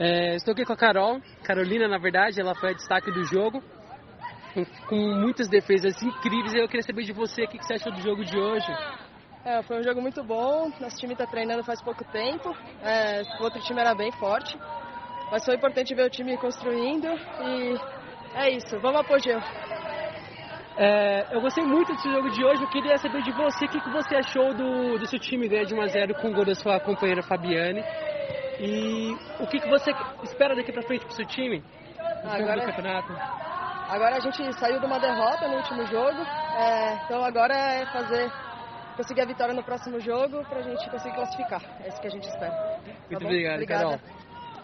É, estou aqui com a Carol, Carolina, na verdade, ela foi a destaque do jogo, com, com muitas defesas incríveis. Eu queria saber de você o que você achou do jogo de hoje. É, foi um jogo muito bom. Nosso time está treinando faz pouco tempo. É, o outro time era bem forte, mas foi importante ver o time construindo e é isso. Vamos apogeu. É, eu gostei muito desse jogo de hoje. Eu queria saber de você o que, que você achou do, do seu time ganhar de 1 a 0 com o gol da sua companheira Fabiane. E o que, que você espera daqui pra frente pro seu time? Agora, campeonato? agora a gente saiu de uma derrota no último jogo, é, então agora é fazer conseguir a vitória no próximo jogo pra gente conseguir classificar. É isso que a gente espera. Muito tá obrigado, Obrigada. Carol.